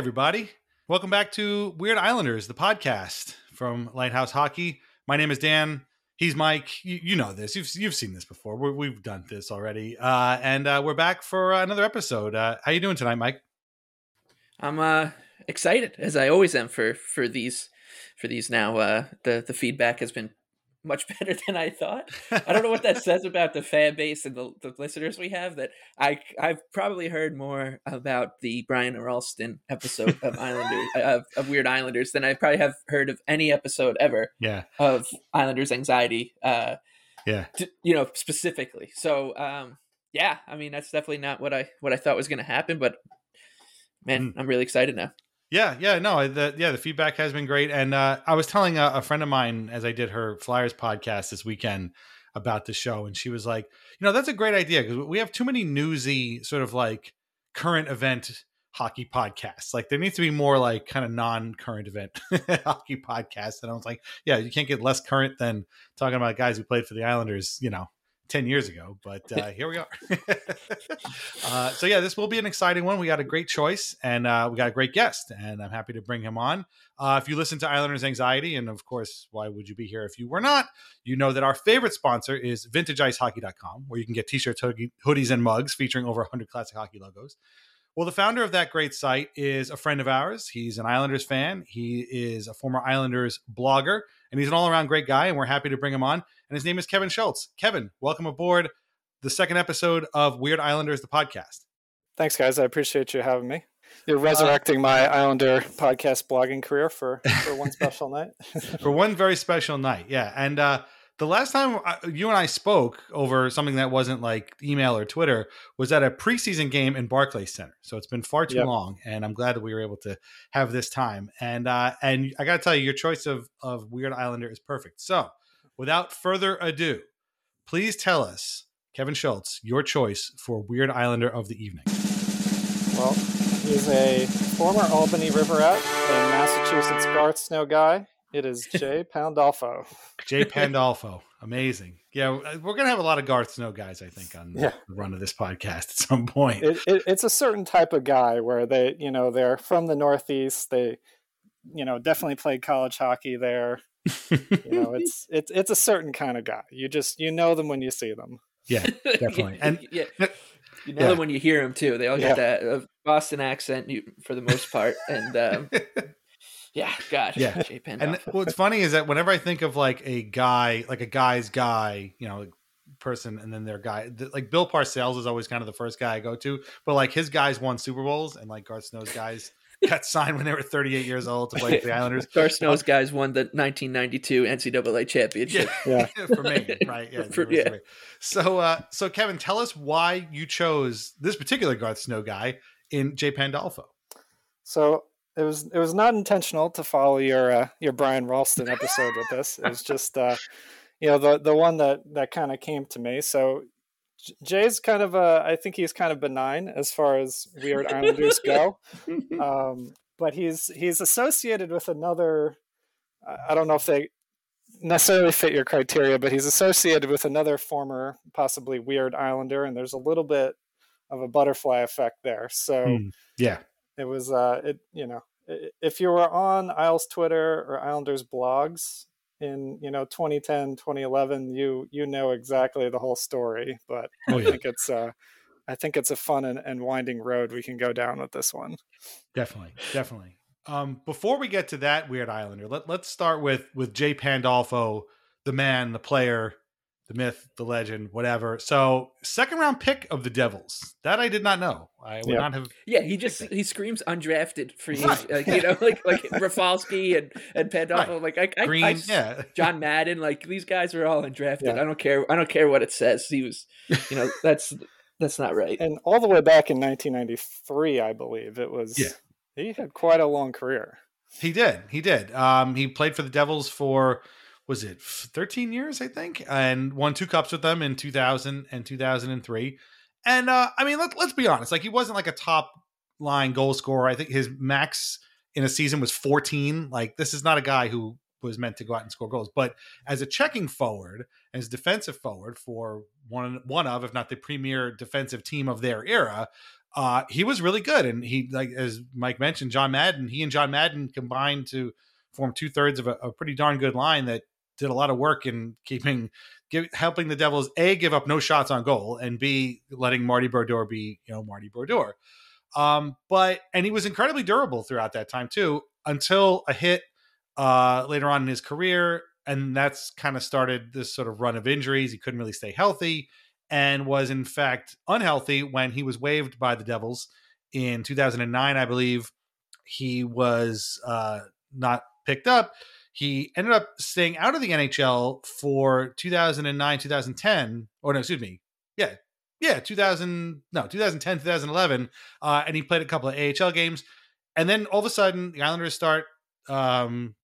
Everybody. Welcome back to Weird Islanders, the podcast from Lighthouse Hockey. My name is Dan. He's Mike. You, you know this. You've, you've seen this before. we have done this already. Uh, and uh, we're back for another episode. Uh, how you doing tonight, Mike? I'm uh, excited, as I always am for for these for these now. Uh, the the feedback has been much better than I thought. I don't know what that says about the fan base and the, the listeners we have. That I I've probably heard more about the Brian Rolston episode of Islanders of, of, Weird Islanders than I probably have heard of any episode ever. Yeah. Of Islanders anxiety. Uh, yeah. To, you know specifically. So um, yeah, I mean that's definitely not what I what I thought was going to happen, but man, mm. I'm really excited now. Yeah, yeah, no, the yeah, the feedback has been great, and uh, I was telling a, a, friend of mine as I did her Flyers podcast this weekend about the show, and she was like, you know, that's a great idea because we have too many newsy sort of like current event hockey podcasts. Like there needs to be more like kind of non-current event hockey podcasts. And I was like, yeah, you can't get less current than talking about guys who played for the Islanders, you know, 10 years ago, but uh, here we are. uh, so, yeah, this will be an exciting one. We got a great choice and uh, we got a great guest, and I'm happy to bring him on. Uh, if you listen to Islanders Anxiety, and of course, why would you be here if you were not? You know that our favorite sponsor is VintageIceHockey.com, where you can get t shirts, hoodies, and mugs featuring over 100 classic hockey logos. Well, the founder of that great site is a friend of ours. He's an Islanders fan. He is a former Islanders blogger, and he's an all around great guy. And we're happy to bring him on. And his name is Kevin Schultz. Kevin, welcome aboard the second episode of Weird Islanders, the podcast. Thanks, guys. I appreciate you having me. You're resurrecting uh, my Islander podcast blogging career for, for one special night. for one very special night, yeah. And uh, the last time you and I spoke over something that wasn't like email or Twitter was at a preseason game in Barclays Center. So it's been far too yep. long, and I'm glad that we were able to have this time. And uh, and I got to tell you, your choice of of Weird Islander is perfect. So without further ado, please tell us, Kevin Schultz, your choice for Weird Islander of the evening. Well, he's a former Albany River Rat, a Massachusetts Garth Snow guy it is Jay Pandolfo. Jay Pandolfo. Amazing. Yeah, uh, we're going to have a lot of Garth Snow guys, I think, on the run of this podcast at some point. It, it, it's a certain type of guy where they, you know, they're from the Northeast. They you know, definitely played college hockey there. You know, it's it's it's a certain kind of guy. You just you know them when you see them. Yeah, definitely. and yeah. You know Yeah. them when you hear them too. They all Yeah. get that uh, Boston accent you, for the most part, and um, yeah, God, Yeah. And Pandolfo. what's funny is that whenever I think of like a guy, like a guy's guy, you know, person, and then their guy, like Bill Parcells is always kind of the first guy I go to. But like his guys won Super Bowls, and like Garth Snow's guys got signed when they were 38 years old to play for the Islanders. Gar Snow's guys won the 1992 NCAA championship. Yeah. for me, right? Yeah, For- yeah. for me. So, uh, so Kevin, tell us why you chose this particular Garth Snow guy in Jay Pandolfo. So it was it was not intentional to follow your uh, your Brian Rolston episode with this. It was just uh, you know the the one that that kind of came to me. So J- Jay's kind of a I think he's kind of benign as far as weird Islanders go, um, but he's he's associated with another. I don't know if they necessarily fit your criteria, but he's associated with another former possibly weird Islander, and there's a little bit of a butterfly effect there. So Hmm. Yeah, it was uh it you know if you were on isles twitter or islanders blogs in you know 2010 2011 you you know exactly the whole story but Oh, i think it's uh i think it's a fun and, and winding road we can go down with this one definitely, definitely. Um, before we get to that weird Islander, let let's start with with Jay Pandolfo, the man, the player, the myth, the legend, whatever. So, second round pick of the Devils. That I did not know. I would Yeah. not have. Yeah, he just he screams undrafted free Right. agent, like, you know, like like Rafalski and and Pandolfo. Like I, I, Green, I- yeah. John Madden, like these guys are all undrafted. Yeah. I don't care. I don't care what it says. He was, you know, that's that's not right. and all the way back in 1993 i believe it was Yeah. he had quite a long career He did. He did. Um, he played for the Devils for was it 13 years, I think, and won two cups with them in 2000 and 2003. And uh, I mean, let, let's be honest. Like he wasn't like a top line goal scorer. I think his max in a season was 14. Like this is not a guy who was meant to go out and score goals. But as a checking forward, as defensive forward for one one of, if not the premier defensive team of their era, uh, he was really good. And he, like as Mike mentioned, John Madden, he and John Madden combined to form two thirds of a, a pretty darn good line that did a lot of work in keeping, give, helping the Devils a give up no shots on goal and b letting Marty Brodeur be you know Marty Brodeur. Um, but and he was incredibly durable throughout that time too, until a hit uh, later on in his career, and that's kind of started this sort of run of injuries. He couldn't really stay healthy, and was in fact unhealthy when he was waived by the Devils in 2009, I believe. He was uh, not picked up. He ended up staying out of the NHL for 2009, 2010, or no, excuse me, yeah, yeah, 2000, no, 2010, 2011, uh, and he played a couple of AHL games, and then all of a sudden the Islanders start um,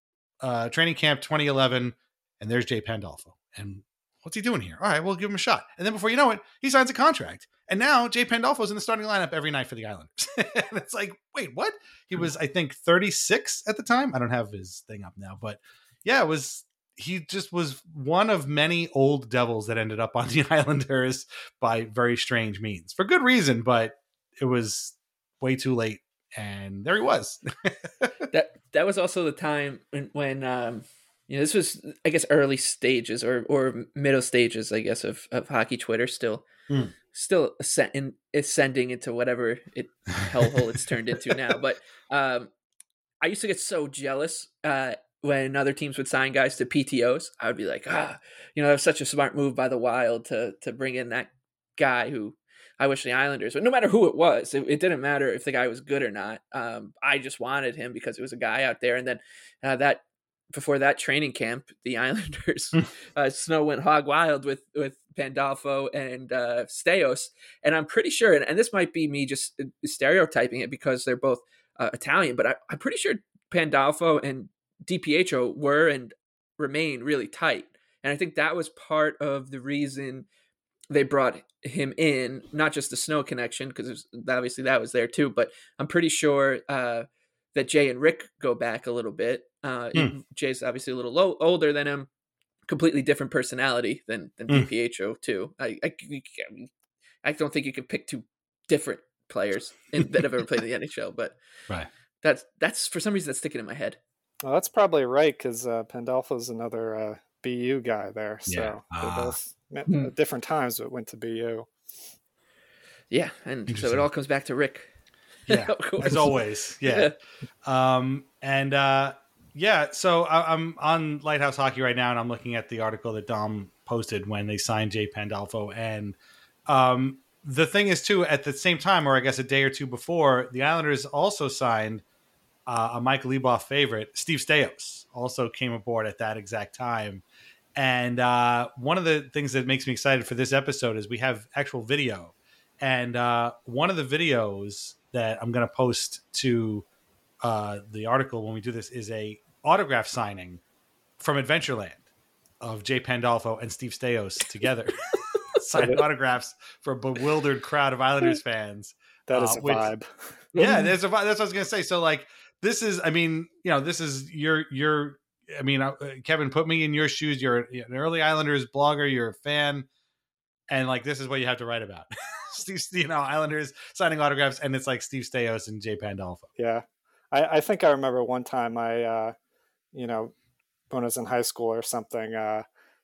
uh, training camp 2011, and there's Jay Pandolfo, and what's he doing here? All right, we'll give him a shot, and then before you know it, he signs a contract, and now Jay Pandolfo's in the starting lineup every night for the Islanders. it's like, wait, what? He was, I think, 36 at the time. I don't have his thing up now, but yeah, it was. He just was one of many old devils that ended up on the Islanders by very strange means, for good reason, but it was way too late, and there he was. that that was also the time when, when um you know this was I guess early stages or or middle stages I guess of of hockey Twitter still Hmm. Still ascend, ascending into whatever it hellhole it's turned into now. But um I used to get so jealous uh when other teams would sign guys to PTOS. I would be like, ah, you know, that was such a smart move by the Wild to to bring in that guy who I wish the Islanders, but no matter who it was, it, it didn't matter if the guy was good or not. Um, I just wanted him because it was a guy out there. And then uh, that before that training camp, the Islanders uh, Snow went hog wild with with Pandolfo and uh, Staios, and I'm pretty sure, and, and this might be me just uh, stereotyping it because they're both uh, Italian, but I, I'm pretty sure Pandolfo and DiPietro were and remain really tight, and I think that was part of the reason they brought him in, not just the Snow connection, because obviously that was there too, but I'm pretty sure uh, that Jay and Rick go back a little bit. Uh, Hmm. Jay's obviously a little low, older than him, completely different personality than than. DiPietro too. I, I I don't think you can pick two different players in, that have ever played in the NHL, but Right. that's that's for some reason that's sticking in my head. Well, that's probably right because uh, Pandolfo's another uh, BU guy there. So Yeah. they Ah. both met Hmm. at different times, but went to BU. Yeah, and so it all comes back to Rick. Yeah, as always. Yeah. Um, and uh, yeah, so I, I'm on Lighthouse Hockey right now, and I'm looking at the article that Dom posted when they signed Jay Pandolfo. And um, the thing is, too, at the same time, or I guess a day or two before, the Islanders also signed uh, a Mike Leboff favorite, Steve Staios, also came aboard at that exact time. And uh, one of the things that makes me excited for this episode is we have actual video. And uh, one of the videos that I'm going to post to uh, the article when we do this is a autograph signing from Adventureland of Jay Pandolfo and Steve Staios together signing autographs for a bewildered crowd of Islanders fans. That is Uh, a which- vibe. Yeah, there's a that's what I was gonna say. So like, this is, I mean, you know, this is your your. I mean, uh, Kevin, put me in your shoes. You're an early Islanders blogger. You're a fan, and like, this is what you have to write about. Steve, you know, Islanders signing autographs, and it's like Steve Staios and Jay Pandolfo. Yeah, I, I think I remember one time I, uh, you know, when I was in high school or something, uh,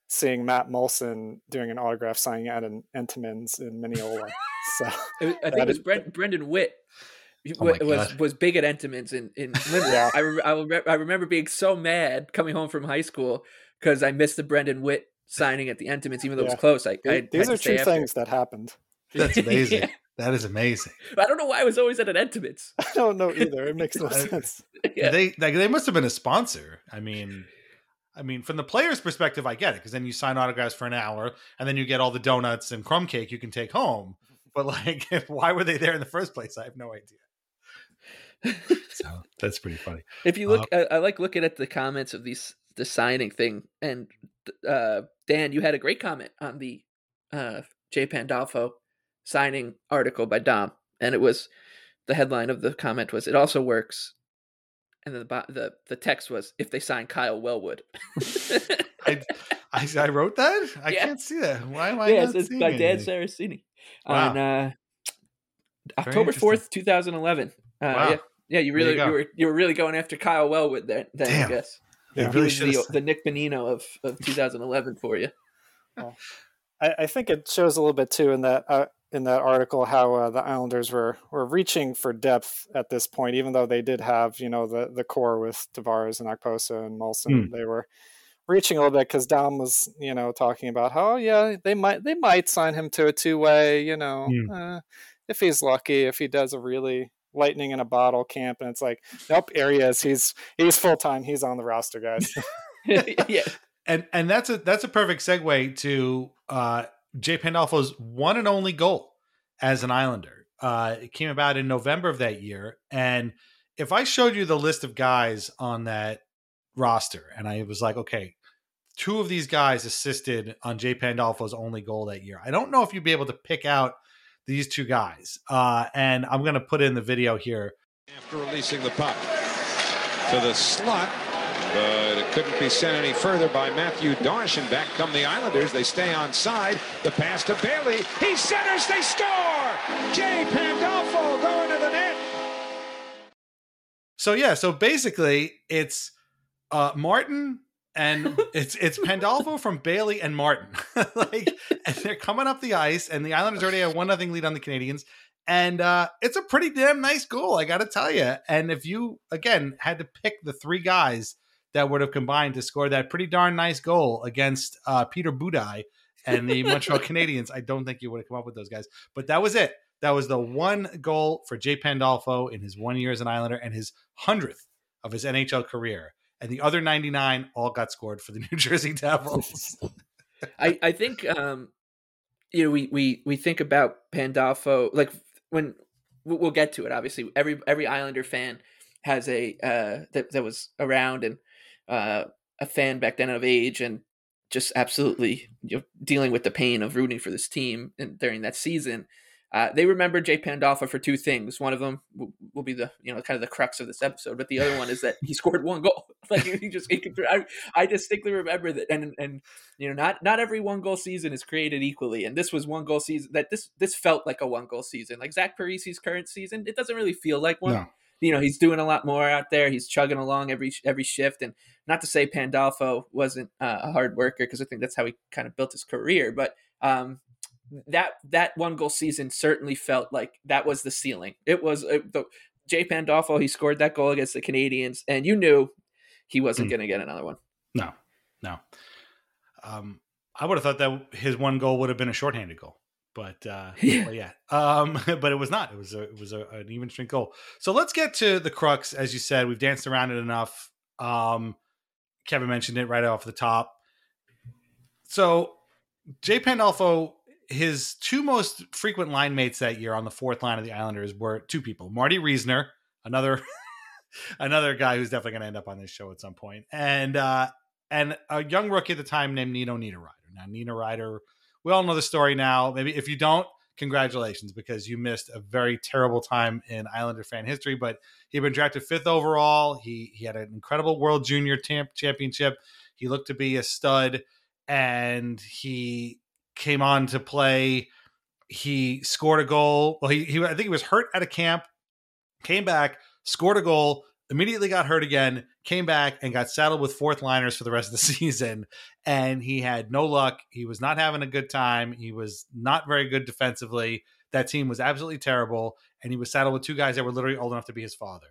seeing Matt Moulson doing an autograph signing at an Entenmann's in Mineola. so I think it was Brent, Brendan Witt. Oh my was God. was big at Entenmann's in in Limerick. Yeah. I re- I, re- I remember being so mad coming home from high school because I missed the Brendan Witt signing at the Entenmann's, even though it was close. I, I these are two true after. things that happened. That's amazing. Yeah. That is amazing. I don't know why I was always at an Entenmann's. I don't know either. It makes no sense. Yeah. They like they must have been a sponsor. I mean, I mean, from the player's perspective, I get it because then you sign autographs for an hour, and then you get all the donuts and crumb cake you can take home. But like, why were they there in the first place? I have no idea. so that's pretty funny. If you look, I, I like looking at the comments of these the signing thing. And uh, Dan, you had a great comment on the uh, Jay Pandolfo signing article by Dom, and it was the headline of the comment was "It also works," and then the the the text was "If they sign Kyle Wellwood." I, I, I wrote that. I Yeah. can't see that. Why am I yeah, not it's seeing by it? Dan Saraceni Wow. on uh, October fourth, two thousand eleven. Uh, Wow. Yeah, yeah, you There you really you, were you were really going after Kyle Wellwood then, then I Damn. guess. Yeah, He really was the, the Nick Bonino of, of 2011 for you. I, I think it shows a little bit too in that uh, in that article how uh, the Islanders were were reaching for depth at this point, even though they did have you know the the core with Tavares and Okposo and Moulson. Hmm. They were reaching a little bit because Dom was you know talking about how oh, yeah they might they might sign him to a two way you know Hmm. uh, if he's lucky if he does a really lightning in a bottle camp and it's like nope here he is he's he's full time he's on the roster guys yeah. and and that's a that's a perfect segue to uh, Jay Pandolfo's one and only goal as an Islander. Uh, it came about in November of that year, and if I showed you the list of guys on that roster, and I was like, okay, two of these guys assisted on Jay Pandolfo's only goal that year. I don't know if you'd be able to pick out these two guys, uh, and I'm going to put in the video here. after releasing the puck to the slot. But it couldn't be sent any further by Mathieu Darche, and back come the Islanders. They stay on side. The pass to Bailey. He centers. They score. Jay Pandolfo going to the net. So yeah, so basically it's uh Martin and it's it's Pandolfo from Bailey and Martin. like and they're coming up the ice and the Islanders already have one nothing lead on the Canadiens. And uh it's a pretty damn nice goal, I gotta tell you. And if you again had to pick the three guys that would have combined to score that pretty darn nice goal against uh Peter Budaj and the Montreal Canadiens, I don't think you would have come up with those guys. But that was it. That was the one goal for Jay Pandolfo in his one year as an Islander and his hundredth of his NHL career. And the other 99 all got scored for the New Jersey Devils. I, I think um, you know we, we we think about Pandolfo like when we'll we'll get to it. Obviously, every every Islander fan has a uh, that that was around and uh, a fan back then of age and just absolutely you know, dealing with the pain of rooting for this team and during that season. Uh, they remember Jay Pandolfo for two things. One of them will, will be the you know kind of the crux of this episode, but the other one is that he scored one goal. like he just he could, I, I distinctly remember that, and and you know not not every one goal season is created equally, and this was one goal season that this this felt like a one goal season. Like Zach Parise's current season, it doesn't really feel like one. No. You know he's doing a lot more out there. He's chugging along every every shift, and not to say Pandolfo wasn't uh, a hard worker because I think that's how he kind of built his career, but um, that that one goal season certainly felt like that was the ceiling. It was uh, the Jay Pandolfo. He scored that goal against the Canadiens, and you knew he wasn't mm. going to get another one. No, no. Um, I would have thought that his one goal would have been a shorthanded goal, but uh, yeah, well, yeah. Um, but it was not. It was a, it was a, an even strength goal. So let's get to the crux. As you said, we've danced around it enough. Um, Kevin mentioned it right off the top. So Jay Pandolfo, his two most frequent line mates that year on the fourth line of the Islanders were two people: Marty Reasoner, another another guy who's definitely going to end up on this show at some point, and uh, and a young rookie at the time named Nino Niederreiter. Now, Niederreiter, we all know the story now. Maybe if you don't, congratulations because you missed a very terrible time in Islander fan history. But he'd been drafted fifth overall. He he had an incredible World Junior Champ Championship. He looked to be a stud, and he came on to play. He scored a goal. Well, he, he I think he was hurt at a camp, came back, scored a goal, immediately got hurt again, came back and got saddled with fourth liners for the rest of the season. And he had no luck. He was not having a good time. He was not very good defensively. That team was absolutely terrible. And he was saddled with two guys that were literally old enough to be his father.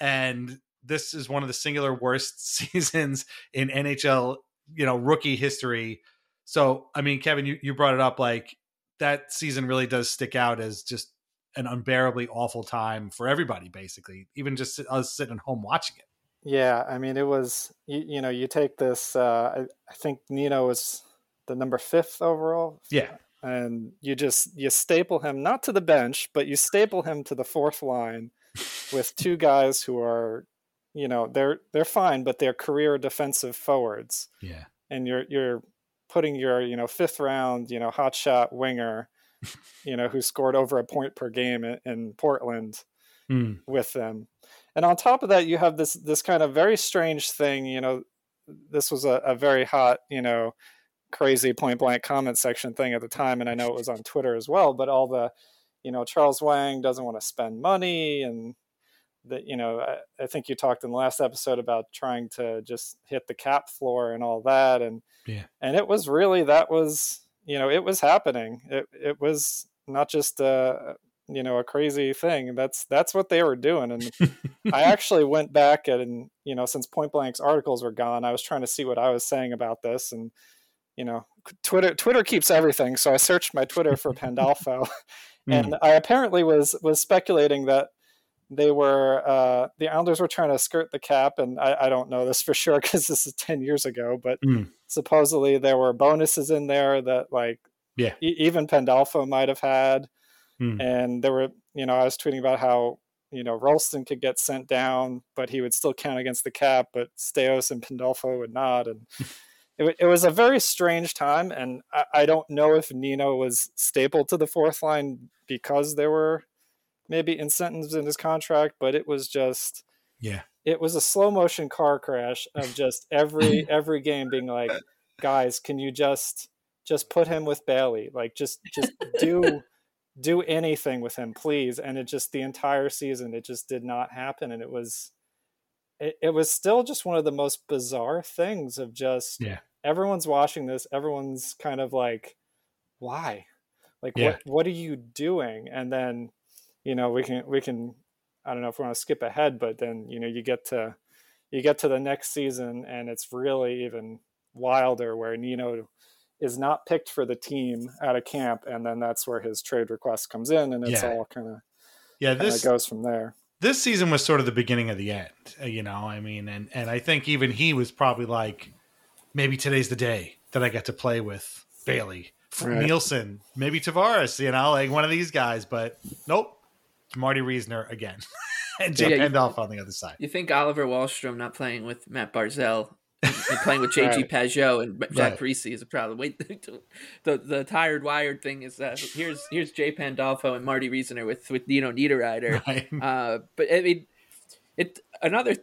And this is one of the singular worst seasons in NHL, you know, rookie history. So, I mean, Kevin, you, you brought it up like that season really does stick out as just an unbearably awful time for everybody, basically, even just us sitting at home watching it. Yeah, I mean, it was you, you know you take this. Uh, I, I think Nino was the number fifth overall. Yeah, and you just you staple him not to the bench, but you staple him to the fourth line with two guys who are, you know, they're they're fine, but they're career defensive forwards. Yeah, and you're you're putting your you know fifth round you know hot shot winger you know, who scored over a point per game in, in Portland mm. with them. And on top of that, you have this this kind of very strange thing. You know, this was a, a very hot, you know, crazy point blank comment section thing at the time, and I know it was on Twitter as well. But all the, you know, Charles Wang doesn't want to spend money, and that you know, I, I, think you talked in the last episode about trying to just hit the cap floor and all that, and yeah, and it was really that was you know it was happening it it was not just a you know a crazy thing that's that's what they were doing and i actually went back and you know since point blank's articles were gone i was trying to see what i was saying about this and you know twitter twitter keeps everything so i searched my twitter for pandolfo and mm. i apparently was was speculating that they were uh, the Islanders were trying to skirt the cap, and I, I don't know this for sure because this is ten years ago, but mm. supposedly there were bonuses in there that like yeah e- even Pandolfo might have had, mm. and there were you know I was tweeting about how you know Rolston could get sent down, but he would still count against the cap, but Staios and Pandolfo would not, and. It, it, was a very strange time, and I, I don't know if Nino was stapled to the fourth line because there were maybe incentives in his contract, but it was just yeah, it was a slow motion car crash of just every every game being like, guys, can you just just put him with Bailey? Like just just do do anything with him, please. And it just the entire season it just did not happen, and it was it, it was still just one of the most bizarre things of just yeah. everyone's watching this, everyone's kind of like, why? Like yeah. what what are you doing? And then you know we can we can I don't know if we want to skip ahead, but then you know you get to you get to the next season and it's really even wilder where Nino is not picked for the team at a camp and then that's where his trade request comes in and it's yeah. all kind of yeah this goes from there this season was sort of the beginning of the end uh, you know i mean and and i think even he was probably like maybe today's the day that i get to play with bailey right. nielsen maybe tavares you know like one of these guys but nope Marty Reasoner again, and Jay yeah, Pandolfo on the other side. You think Oliver Wahlstrom not playing with Matt Barzal and, and playing with JG right. Pageau and Jack right. Parise is a problem. Wait, the the tired wired thing is uh, here's here's Jay Pandolfo and Marty Reasoner with with Nino Niederreiter. Right. Uh, but I mean, it another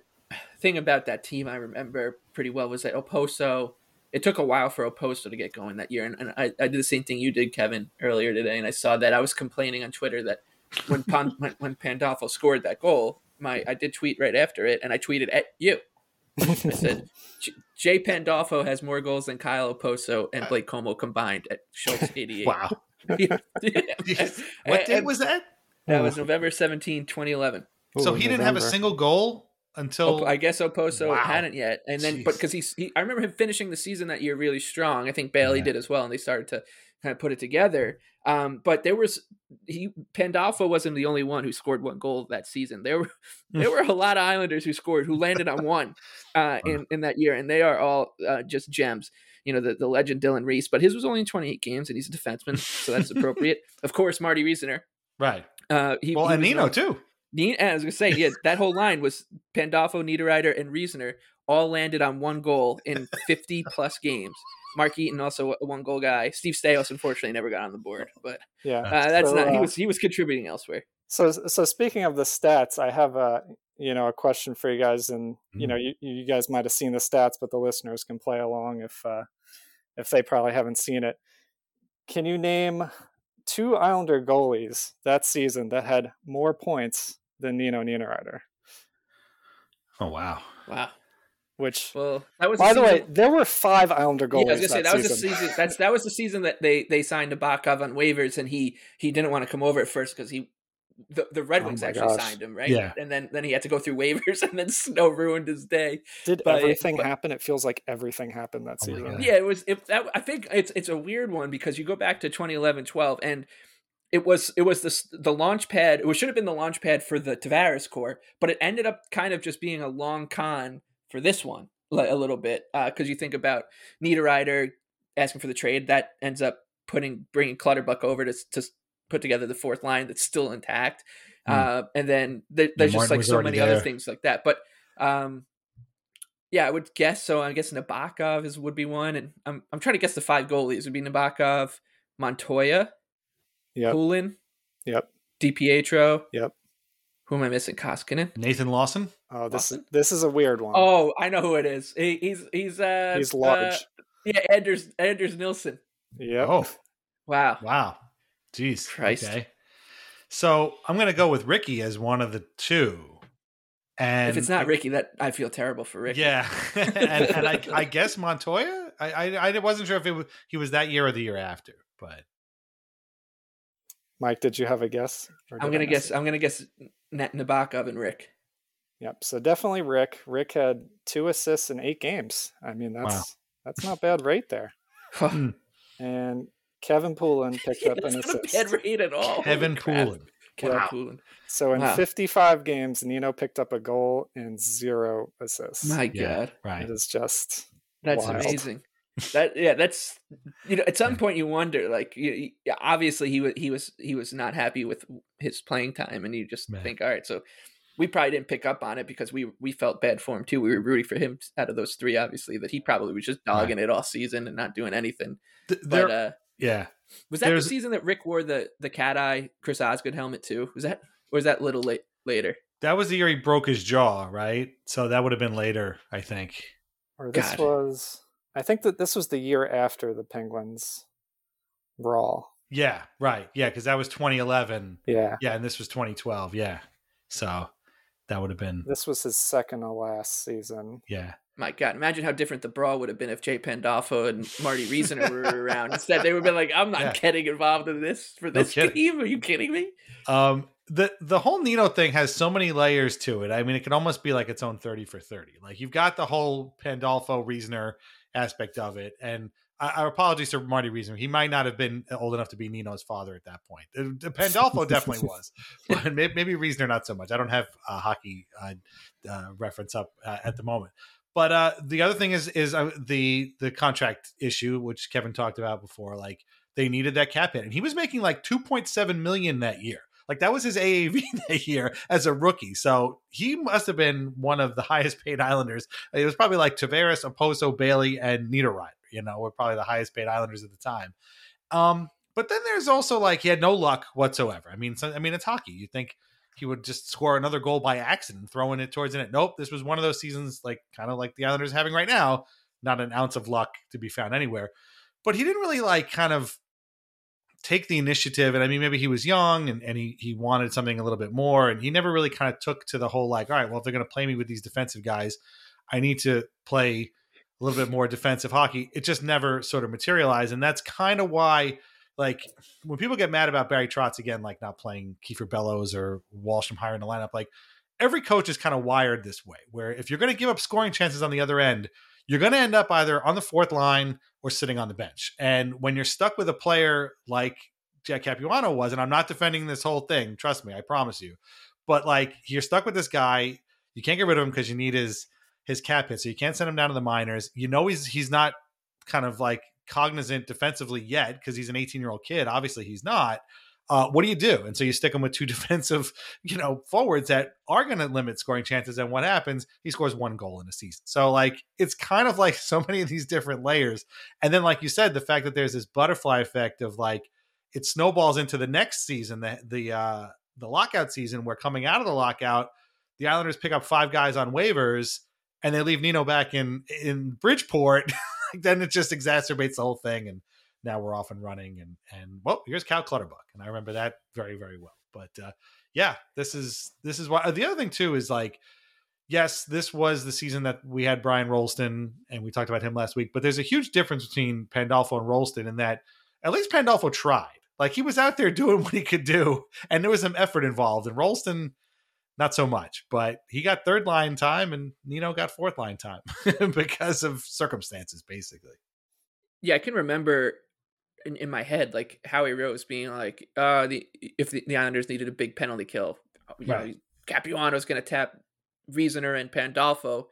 thing about that team I remember pretty well was that Okposo. It took a while for Okposo to get going that year, and, and I, I did the same thing you did, Kevin, earlier today, and I saw that I was complaining on Twitter that when, Pan, when, when Pandolfo scored that goal, my I did tweet right after it, and I tweeted at you. I said J- Jay Pandolfo has more goals than Kyle Okposo and Blake Comeau combined at Schultz 88. Wow. Yeah. What date was that? That oh. was November 17, 2011. So he didn't have a single goal until Op- I guess Okposo Wow. hadn't yet, and then but because he's, he, I remember him finishing the season that year really strong. I think Bailey Yeah. did as well, and they started to kind of put it together. Um, but there was he Pandolfo wasn't the only one who scored one goal that season. There were there were a lot of Islanders who scored who landed on one uh, in in that year, and they are all uh, just gems. You know the the legend Dylan Reese, but his was only in 28 games, and he's a defenseman, so that's appropriate. of course, Marty Reasoner. right. Uh, he, Well, he and Nino too. Ne- I was gonna say, yeah, that whole line was Pandolfo, Niederreiter, and Reasoner all landed on one goal in 50 plus games. Mark Eaton also a one goal guy. Steve Staios unfortunately never got on the board, but Yeah. uh, that's So, not. He uh, was he was contributing elsewhere. So, so speaking of the stats, I have a you know a question for you guys, and you know you, you guys might have seen the stats, but the listeners can play along if uh, if they probably haven't seen it. Can you name two Islander goalies that season that had more points than Nino Niederreiter? Oh wow. Wow. Which, Well, that was by the the way, season- there were five Islander Yeah, goalies. I was gonna say that was the season. season. That's that was the season that they they signed Nabokov on waivers, and he he didn't want to come over at first because he the, the Red Oh Wings my actually gosh. signed him, right? Yeah. and then then he had to go through waivers, and then snow ruined his day. Did But- everything but- happen? It feels like everything happened that Oh season. God. Yeah, it was. If that, I think it's it's a weird one because you go back to 2011, 12, and it was it was the the launch pad. It should have been the launch pad for the Tavares core, but it ended up kind of just being a long con for this one a little bit because you think about Niederreiter asking for the trade that ends up putting bringing Clutterbuck over to to put together the fourth line that's still intact, Hmm. uh, and then there, there's just like so many other things like that, but. um yeah, I would guess so. I guess Nabokov is would be one, and I'm I'm trying to guess the five goalies. Would be Nabokov, Montoya, Yep. Poulin, Yep. DiPietro. Yep. Who am I missing? Koskinen. Nathan Lawson. Oh, this Lawson? this is a weird one. Oh, I know who it is. He, he's he's uh He's uh, large. yeah, Anders Anders Nilsson. Yeah. Oh Wow. wow. Jeez. Christ. Okay. So I'm gonna go with Ricky as one of the two. And if it's not Ricky, that I feel terrible for Ricky. Yeah, and, and I, I guess Montoya. I, I I wasn't sure if it was, he was that year or the year after, but Mike, did you have a guess? I'm gonna miss guess. I'm gonna guess N- Nabokov and Rick. Yep. So definitely Rick. Rick had two assists in eight games. I mean, that's Wow. that's not bad rate there. Hmm. And Kevin Poulin picked up That's an not a assist. bad rate at all. Kevin Holy. Poulin. Kevin Wow. Poulin. So in Wow. 55 games, Nino picked up a goal and zero assists. My Yeah, God. right. It is just That's wild. amazing. That yeah, that's you know. At some point, you wonder, like, you, you- obviously he was he was he was not happy with his playing time, and you just Man. think, all right, so we probably didn't pick up on it because we we felt bad for him too. We were rooting for him out of those three, obviously, that he probably was just dogging it all season and not doing anything. Th- But there- uh, yeah, was that the season that Rick wore the the cat eye Chris Osgood helmet too? Was that or was that little late later? that was the year he broke his jaw, right? So that would have been later, I think. Or this God. was, I think that this was the year after the Penguins brawl. Yeah, right. Yeah, because that was 2011. Yeah. Yeah, and this was 2012. Yeah, so that would have been This was his second to last season. yeah. My God, imagine how different the brawl would have been if Jay Pandolfo and Marty Reasoner were around. Instead, they would have been like, "I'm not Yeah. getting involved in this for this kidding. game. Are you kidding me?" Um, the the whole Nino thing has so many layers to it. I mean, it could almost be like its own thirty for thirty. Like you've got the whole Pandolfo Reasoner aspect of it, and I, I apologize to Marty Reason. He might not have been old enough to be Nino's father at that point. Uh, Pandolfo definitely was, but maybe, maybe Reasoner not so much. I don't have a hockey uh, uh, reference up uh, at the moment. But uh, the other thing is is uh, the the contract issue, which Kevin talked about before. Like they needed that cap hit, and he was making like two point seven million that year. Like that was his AAV that year as a rookie. So he must have been one of the highest paid Islanders. It was probably like Tavares, Okposo, Bailey, and Niederreiter. You know, were probably the highest paid Islanders at the time. Um, but then there's also like he had no luck whatsoever. I mean, so, I mean it's hockey. You think he would just score another goal by accident, throwing it towards it. Nope, this was one of those seasons, like kind of like the Islanders having right now. Not an ounce of luck to be found anywhere. But he didn't really like kind of take the initiative. And I mean, maybe he was young and, and he, he wanted something a little bit more. And he never really kind of took to the whole like, all right, well, if they're going to play me with these defensive guys, I need to play a little bit more defensive hockey. It just never sort of materialized. And that's kind of why, like, when people get mad about Barry Trotz again, like not playing Kiefer Bellows or Wahlstrom higher in the lineup, like every coach is kind of wired this way, where if you're going to give up scoring chances on the other end, you're going to end up either on the fourth line or sitting on the bench. And when you're stuck with a player like Jack Capuano was, and I'm not defending this whole thing, trust me, I promise you, but like you're stuck with this guy, you can't get rid of him because you need his his cap hit, so you can't send him down to the minors. You know he's he's not kind of like cognizant defensively yet because he's an 18 year old kid. Obviously, he's not uh, what do you do? And so you stick him with two defensive, you know, forwards that are going to limit scoring chances. And what happens? He scores one goal in a season. So like it's kind of like so many of these different layers. And then, like you said, the fact that there's this butterfly effect of like it snowballs into the next season, the the uh, the lockout season, where coming out of the lockout, the Islanders pick up five guys on waivers and they leave Nino back in in Bridgeport. then it just exacerbates the whole thing and now we're off and running and and well here's cal clutterbuck and i remember that very very well. But uh yeah this is this is why the other thing too is like yes this was the season that we had brian rolston and we talked about him last week but there's a huge difference between pandolfo and rolston in that at least pandolfo tried. Like he was out there doing what he could do and there was some effort involved and rolston not so much but he got third line time and nino got fourth line time because of circumstances basically. Yeah i can remember in, in my head like Howie Rose being like, uh, the if the, the Islanders needed a big penalty kill, you right. know, Capuano's going to tap Reasoner and Pandolfo,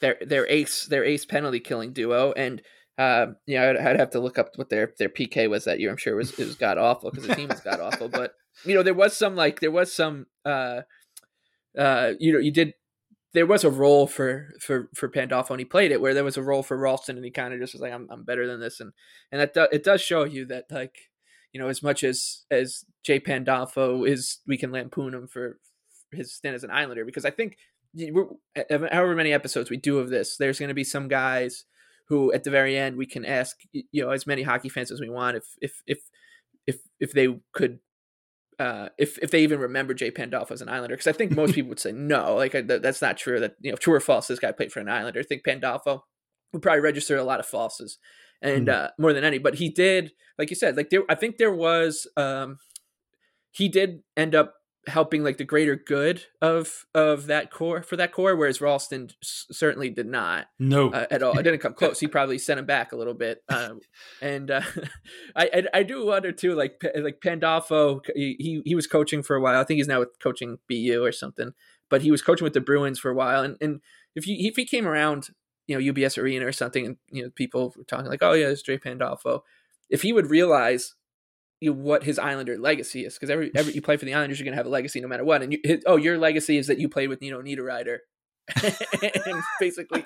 their their ace their ace penalty killing duo, and um, you know, I'd, I'd, have to look up what their their PK was that year. I'm sure it was it was god awful because the team was god awful, but you know, there was some like there was some uh uh you know you did there was a role for for for Pandolfo and he played it where there was a role for Rolston and he kind of just was like I'm I'm better than this and and that do, it does show you that like you know as much as as Jay Pandolfo is we can lampoon him for his stint as an Islander because I think however many episodes we do of this there's going to be some guys who at the very end we can ask you know as many hockey fans as we want if if if if if they could uh, if if they even remember Jay Pandolfo as an Islander, because I think most people would say no, like that's not true. That you know, true or false, this guy played for an Islander. I think Pandolfo would probably register a lot of falses, and mm. uh, more than any. But he did, like you said, like there. I think there was, um, he did end up helping like the greater good of of that core for that core whereas Rolston s- certainly did not no. uh, at all. It didn't come close. He probably sent him back a little bit um, and uh, I, I, I do wonder too like like Pandolfo he he was coaching for a while. I think he's now with coaching BU or something but he was coaching with the Bruins for a while and and if you if he came around you know UBS arena or something and you know people were talking like oh yeah it's Jay Pandolfo. If he would realize you know, what his Islander legacy is because every every you play for the Islanders, you're gonna have a legacy no matter what. And you, his, oh, your legacy is that you played with Nino Niederreiter and basically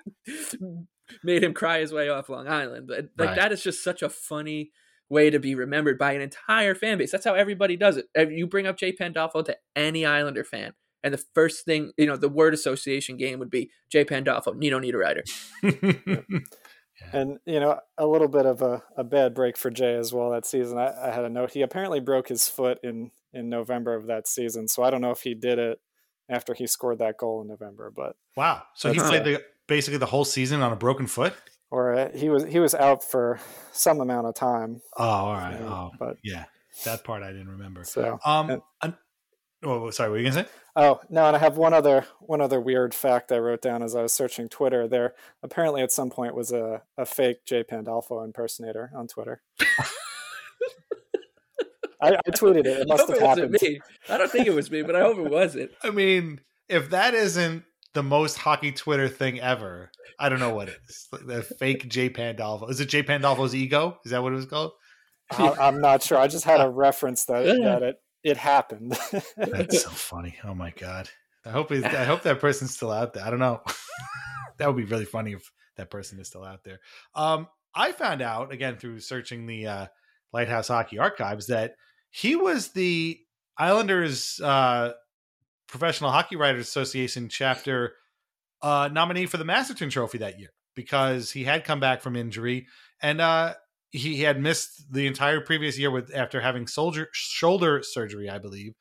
made him cry his way off Long Island. But like right. that is just such a funny way to be remembered by an entire fan base. That's how everybody does it. You bring up Jay Pandolfo to any Islander fan, and the first thing you know, the word association game would be Jay Pandolfo, Nino Niederreiter. And you know, a little bit of a, a bad break for Jay as well that season. I, I had a note. He apparently broke his foot in in November of that season. So I don't know if he did it after he scored that goal in November. But wow, so he played the, basically the whole season on a broken foot. Or uh, he was he was out for some amount of time. Oh, all right. You know, oh, but yeah, that part I didn't remember. So um, and, Oh, oh, sorry. What were you gonna say? Oh no, and I have one other one other weird fact I wrote down as I was searching Twitter. There apparently at some point was a, a fake Jay Pandolfo impersonator on Twitter. I, I, tweeted it. It must have happened. Me. I don't think it was me, but I hope it wasn't. I mean, if that isn't the most hockey Twitter thing ever, I don't know what is. The fake Jay Pandolfo. Is it Jay Pandolfo's ego? Is that what it was called? I, am not sure. I just had a reference that, that it it happened. That's so funny. Oh my god. I hope I hope that person's still out there. I don't know. that would be really funny if that person is still out there. Um, I found out again through searching the uh, Lighthouse Hockey archives that he was the Islanders uh, Professional Hockey Writers Association chapter uh, nominee for the Masterton Trophy that year because he had come back from injury and uh, he had missed the entire previous year with after having soldier shoulder surgery, I believe,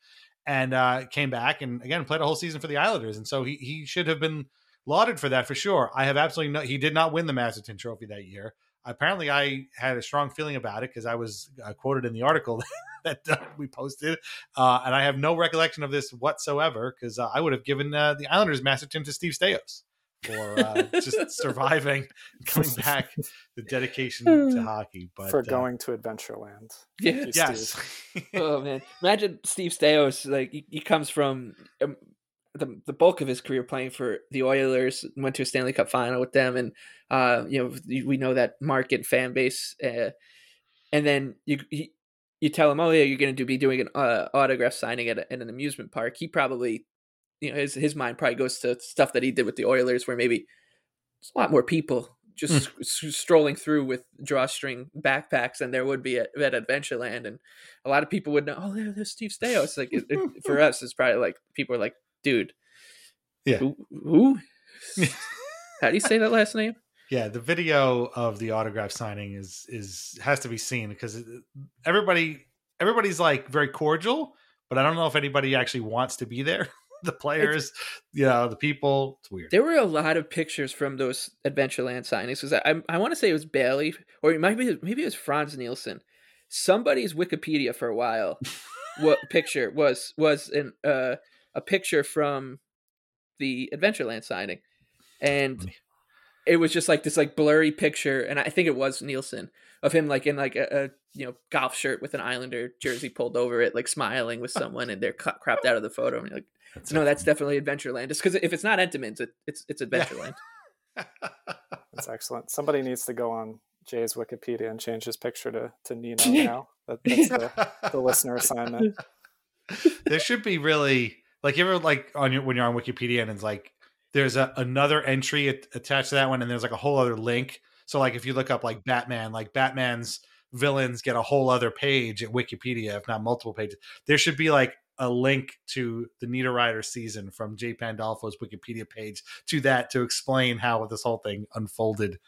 and uh, came back and again played a whole season for the Islanders, and so he he should have been lauded for that for sure. I have absolutely no. He did not win the Masterton Trophy that year. Apparently, I had a strong feeling about it because I was uh, quoted in the article that uh, we posted, uh, and I have no recollection of this whatsoever because uh, I would have given uh, the Islanders Masterton to Steve Staios for uh, just surviving, coming back, the dedication to hockey. But for going to Adventureland. Yeah. yes, oh man, imagine Steve Staios. Like he, he comes from um, the the bulk of his career playing for the Oilers. Went to a Stanley Cup final with them, and uh, you know we know that market fan base. Uh, and then you he, you tell him, oh yeah, you're going to do, be doing an uh, autograph signing at, a, at an amusement park. He probably, you know, his his mind probably goes to stuff that he did with the Oilers, where maybe there's a lot more people just Hmm. s- strolling through with drawstring backpacks than there would be at, at Adventureland, and a lot of people would know, oh, there, there's Steve Staios. Like it, it- for us, it's probably like people are like, dude, Yeah. who? who? How do you say that last name? Yeah, the video of the autograph signing is is has to be seen because everybody everybody's like very cordial, but I don't know if anybody actually wants to be there. The players, you know, the people. It's weird. There were a lot of pictures from those Adventureland signings because I, I, I want to say it was Bailey or it might be maybe it was Frans Nielsen. Somebody's Wikipedia for a while. what picture was was an uh, a picture from the Adventureland signing, and it was just like this like blurry picture, and I think it was Nielsen of him like in like a, a you know golf shirt with an Islander jersey pulled over it, like smiling with someone, and they're cu- cropped out of the photo. And you're like, no, that's definitely Adventureland. Just because if it's not Entenmann's, it, it's it's Adventureland. That's excellent. Somebody needs to go on Jay's Wikipedia and change his picture to, to Nino now. That, that's the, the listener assignment. there should be really like you ever like on your when you're on Wikipedia and it's like there's a, another entry at, attached to that one and there's like a whole other link. So like if you look up like Batman, like Batman's villains get a whole other page at Wikipedia, if not multiple pages. There should be like a link to the Niederreiter season from Jay Pandolfo's Wikipedia page to that to explain how this whole thing unfolded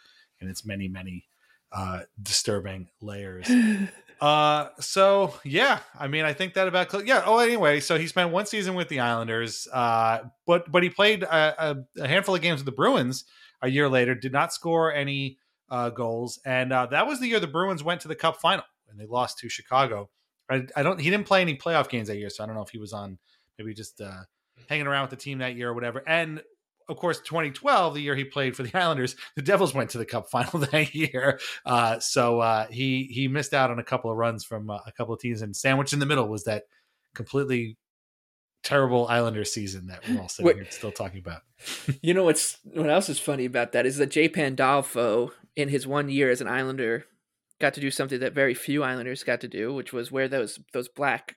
in its many, many uh disturbing layers. Uh, so yeah, I mean, I think that about yeah. Oh, anyway, so he spent one season with the Islanders, uh, but but he played a, a, handful of games with the Bruins a year later. Did not score any uh, goals, and uh, that was the year the Bruins went to the Cup final and they lost to Chicago. I, I don't. He didn't play any playoff games that year, so I don't know if he was on maybe just uh, hanging around with the team that year or whatever. And of course, 2012, the year he played for the Islanders, the Devils went to the Cup final that year. Uh, so uh, he he missed out on a couple of runs from uh, a couple of teams, and sandwiched in the middle was that completely terrible Islander season that we're all sitting Wait. here still talking about. you know what's what else is funny about that is that Jay Pandolfo in his one year as an Islander got to do something that very few Islanders got to do, which was wear those those black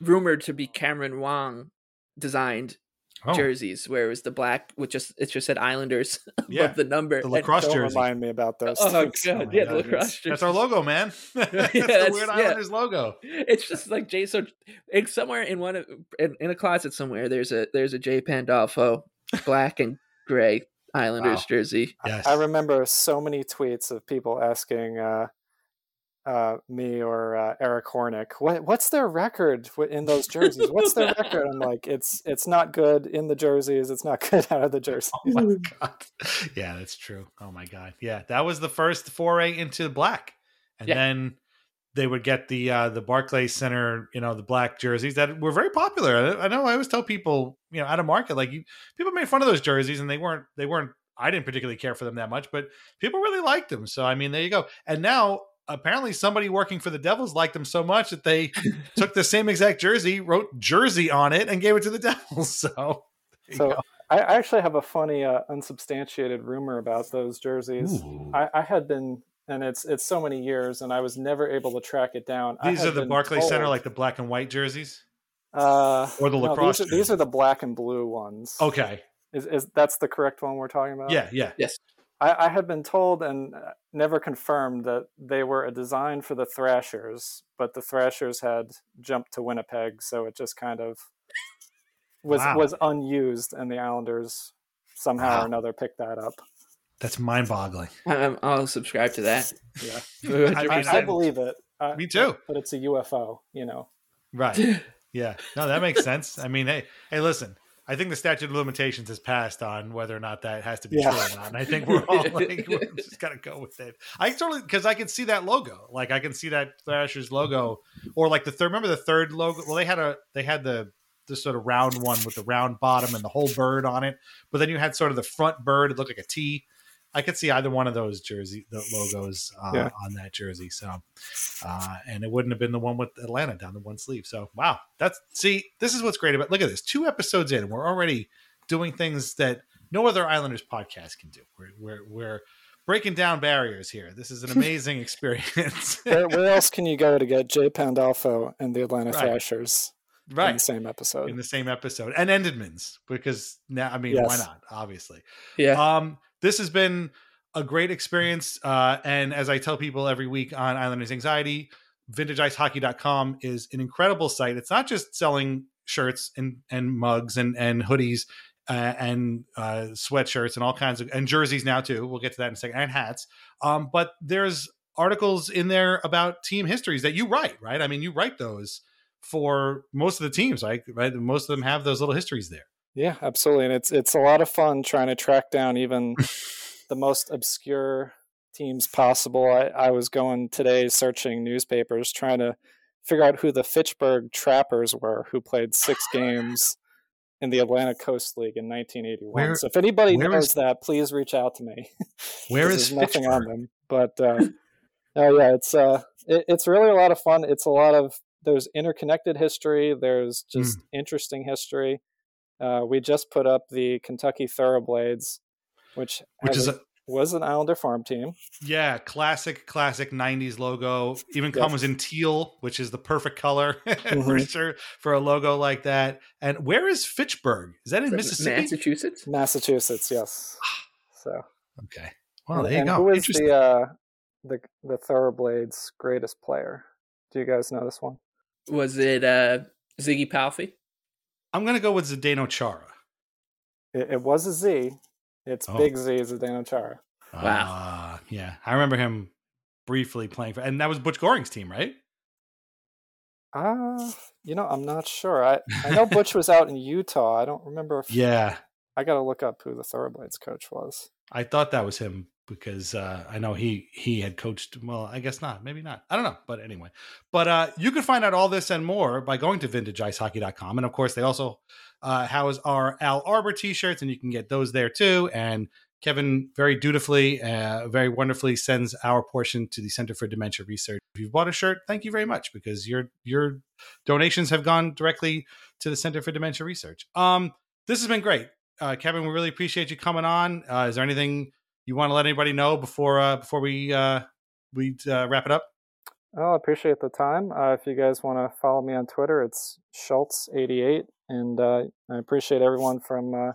rumored to be Cameron Wong designed Oh. jerseys, where it was the black with just it just said Islanders above the number. the lacrosse Don't jersey. remind me about those. Oh, things. God, my yeah, the God. lacrosse That's our logo, man. yeah, that's the weird yeah. Islanders logo. It's just like Jay. So it's somewhere in one of in, in a closet somewhere. There's a there's a Jay Pandolfo black and gray Islanders Wow. jersey. Yes. I remember so many tweets of people asking uh, uh, me or uh, Eric Hornick, what, what's their record in those jerseys? What's their record? I'm like, it's it's not good in the jerseys. It's not good out of the jerseys. Oh my god. Yeah, that's true. Oh my god. Yeah, that was the first foray into black, and Yeah. then they would get the uh, the Barclays Center, you know, the black jerseys that were very popular. I, I know. I always tell people, you know, out of market, like you, people made fun of those jerseys, and they weren't. They weren't. I didn't particularly care for them that much, but people really liked them. So I mean, there you go. And now apparently somebody working for the Devils liked them so much that they took the same exact jersey, wrote jersey on it, and gave it to the Devils. So So go. I I actually have a funny uh, unsubstantiated rumor about those jerseys. I, I had been, and it's it's so many years, and I was never able to track it down. These are the been Barclays Center, like the black and white jerseys. uh, or the no, lacrosse these, are, these are the black and blue ones. Okay. Is, is that's the correct one we're talking about? Yeah, yeah. Yes. I, I had been told and uh, never confirmed that they were a design for the Thrashers, but the Thrashers had jumped to Winnipeg, so it just kind of was Wow. was unused, and the Islanders somehow Wow. or another picked that up. That's mind boggling. I'll subscribe to that. Yeah, I I, mean, I I- believe it. Uh, Me too. But, but it's a UFO, you know. Right. Yeah. No, that makes sense. I mean, hey, hey, listen. I think the statute of limitations has passed on whether or not that has to be Yeah. true or not. And I think we're all like, we're just gotta go with it. I totally because I can see that logo. Like I can see that Thrashers logo, or like the third. Remember the third logo? Well, they had a they had the the sort of round one with the round bottom and the whole bird on it. But then you had sort of the front bird. It looked like a T. I could see either one of those jersey the logos uh, Yeah. on that jersey. So, uh, and it wouldn't have been the one with Atlanta down the one sleeve. So, wow, that's see, this is what's great about. Look at this, two episodes in, and we're already doing things that no other Islanders podcast can do. We're we're, we're breaking down barriers here. This is an amazing experience. Where, where else can you go to get Jay Pandolfo and the Atlanta Right. Thrashers in the same episode? in the same episode and Entenmann's because now I mean why not obviously Yeah. um this has been a great experience uh and as I tell people every week on Islanders Anxiety vintageicehockey.com is an incredible site it's not just selling shirts and and mugs and and hoodies uh, and uh, sweatshirts and all kinds of and jerseys now too. We'll get to that in a second, and hats. Um, but there's articles in there about team histories that you write, right? I mean, you write those for most of the teams, right? Right, most of them have those little histories there. Yeah, absolutely, and it's it's a lot of fun trying to track down even the most obscure teams possible. I, I was going today searching newspapers trying to figure out who the Fitchburg Trappers were, who played six games in the Atlantic Coast League in 1981. Where- so if anybody knows is- that, please reach out to me. Where is nothing on them? But uh, oh yeah, it's uh, it, it's really a lot of fun. It's a lot of there's interconnected history. There's Hmm. just interesting history. Uh, we just put up the Kentucky Thoroughblades, which Which is a- was an Islander farm team. Yeah, classic, classic '90s logo. Even Yes. comes in teal, which is the perfect color for Mhm. sure for a logo like that. And where is Fitchburg? Is that in Mississippi? Massachusetts. Massachusetts, yes. So Okay. Well, and, there you and go. who is the uh, the the Thoroughblades' greatest player? Do you guys know this one? Was it uh, Ziggy Palffy? I'm gonna go with Zdeno Chara. It, it was a Z. It's Oh. Big Z Zdeno Chara. Wow. Uh, yeah, I remember him briefly playing for, and that was Butch Goring's team, right? Uh, you know, I'm not sure. I, I know Butch was out in Utah. I don't remember if Yeah, I got to look up who the Thoroughblades coach was. I thought that was him because uh, I know he he had coached. Well, I guess not. Maybe not. I don't know. But anyway, but uh, you can find out all this and more by going to vintageicehockey.com. And of course, they also uh, house our Al Arbour t-shirts, and you can get those there too. And Kevin very dutifully, uh, very wonderfully sends our portion to the Center for Dementia Research. If you've bought a shirt, thank you very much because your your donations have gone directly to the Center for Dementia Research. Um, this has been great, uh, Kevin. We really appreciate you coming on. Uh, is there anything you want to let anybody know before uh, before we uh, we uh, wrap it up? Well, I appreciate the time. Uh, if you guys want to follow me on Twitter, it's Schultz88. And uh, I appreciate everyone from uh,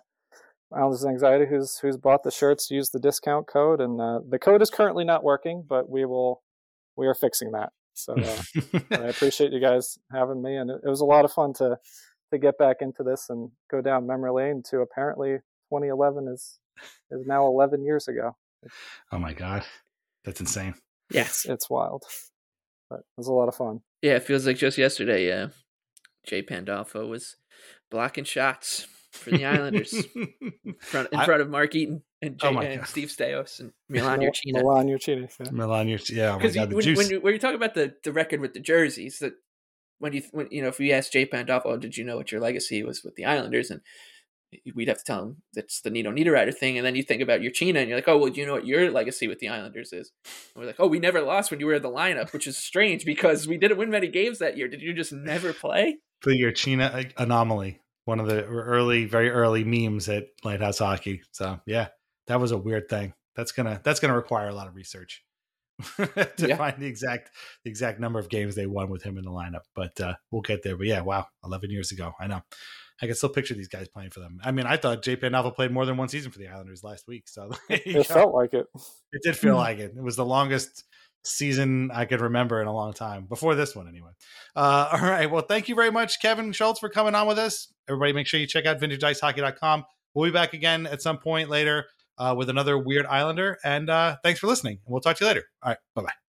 Islanders Anxiety who's who's bought the shirts, used the discount code. And uh, the code is currently not working, but we will we are fixing that. So uh, I appreciate you guys having me, and it, it was a lot of fun to to get back into this and go down memory lane to apparently 2011 is is now 11 years ago. oh my god, that's insane. Yes. It's wild, but it was a lot of fun. Yeah, it feels like just yesterday. Uh, Jay Pandolfo was blocking shots for the Islanders in front, in I- front of Mark Eaton and, Jay, Oh my and Steve Staios and Milan Mil- Jurcina. Milan Jurcina. Yeah. Milan, you're, yeah, oh my Because god, the when, juice. when, you, when you talk about the, the record with the jerseys, that when you when you know if you ask Jay Pandolfo, did you know what your legacy was with the Islanders, and we'd have to tell him that's the Nino Niederreiter thing, and then you think about Jurcina, and you're like, oh well, you know what your legacy with the Islanders is? And we're like, oh, we never lost when you were in the lineup, which is strange because we didn't win many games that year. Did you just never play? the Jurcina anomaly, one of the early, very early memes at Lighthouse Hockey. So yeah, that was a weird thing. That's gonna that's gonna require a lot of research to Yeah. find the exact the exact number of games they won with him in the lineup. But uh, we'll get there. But yeah, wow, eleven years ago. I know. I can still picture these guys playing for them. I mean, I thought Jay Pandolfo played more than one season for the Islanders last week. So It go. felt like it. It did feel like it. It was the longest season I could remember in a long time. Before this one, anyway. Uh, all right. Well, thank you very much, Kevin Schultz, for coming on with us. Everybody, make sure you check out vintageicehockey.com. We'll be back again at some point later uh, with another weird Islander. And uh, thanks for listening. And we'll talk to you later. All right. Bye bye.